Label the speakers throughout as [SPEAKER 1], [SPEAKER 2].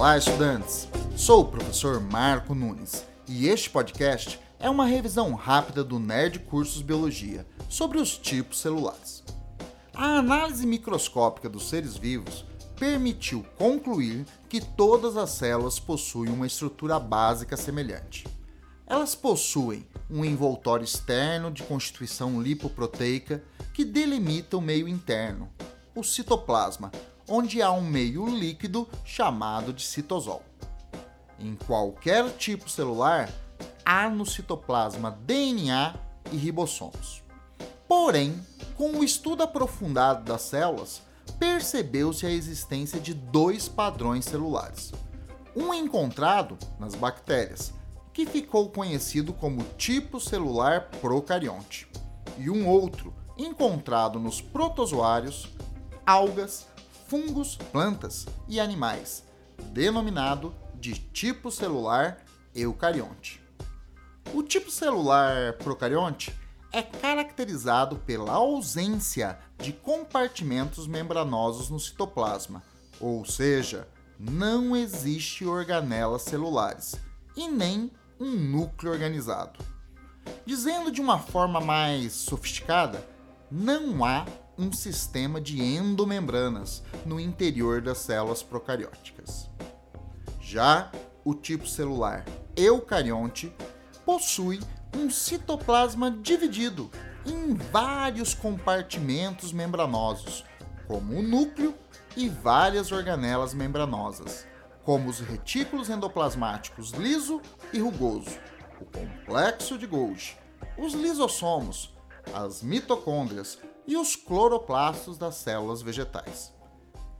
[SPEAKER 1] Olá, estudantes! Sou o professor Marco Nunes e este podcast é uma revisão rápida do Nerd Cursos Biologia sobre os tipos celulares. A análise microscópica dos seres vivos permitiu concluir que todas as células possuem uma estrutura básica semelhante. Elas possuem um envoltório externo de constituição lipoproteica que delimita o meio interno, o citoplasma, onde há um meio líquido chamado de citosol. Em qualquer tipo celular, há no citoplasma DNA e ribossomos. Porém, com o estudo aprofundado das células, percebeu-se a existência de dois padrões celulares. Um encontrado nas bactérias, que ficou conhecido como tipo celular procarionte, e um outro encontrado nos protozoários, algas, fungos, plantas e animais, denominado de tipo celular eucarionte. O tipo celular procarionte é caracterizado pela ausência de compartimentos membranosos no citoplasma, ou seja, não existe organelas celulares e nem um núcleo organizado. Dizendo de uma forma mais sofisticada, não há um sistema de endomembranas no interior das células procarióticas. Já o tipo celular eucarionte possui um citoplasma dividido em vários compartimentos membranosos, como o núcleo e várias organelas membranosas, como os retículos endoplasmáticos liso e rugoso, o complexo de Golgi, os lisossomos, as mitocôndrias e os cloroplastos das células vegetais.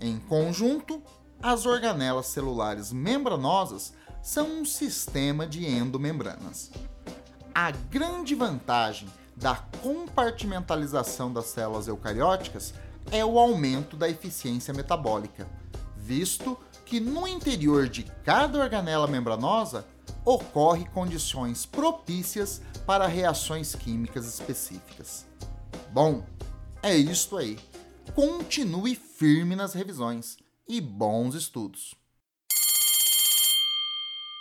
[SPEAKER 1] Em conjunto, as organelas celulares membranosas são um sistema de endomembranas. A grande vantagem da compartimentalização das células eucarióticas é o aumento da eficiência metabólica, visto que no interior de cada organela membranosa ocorre condições propícias para reações químicas específicas. Bom, é isto aí. Continue firme nas revisões e bons estudos!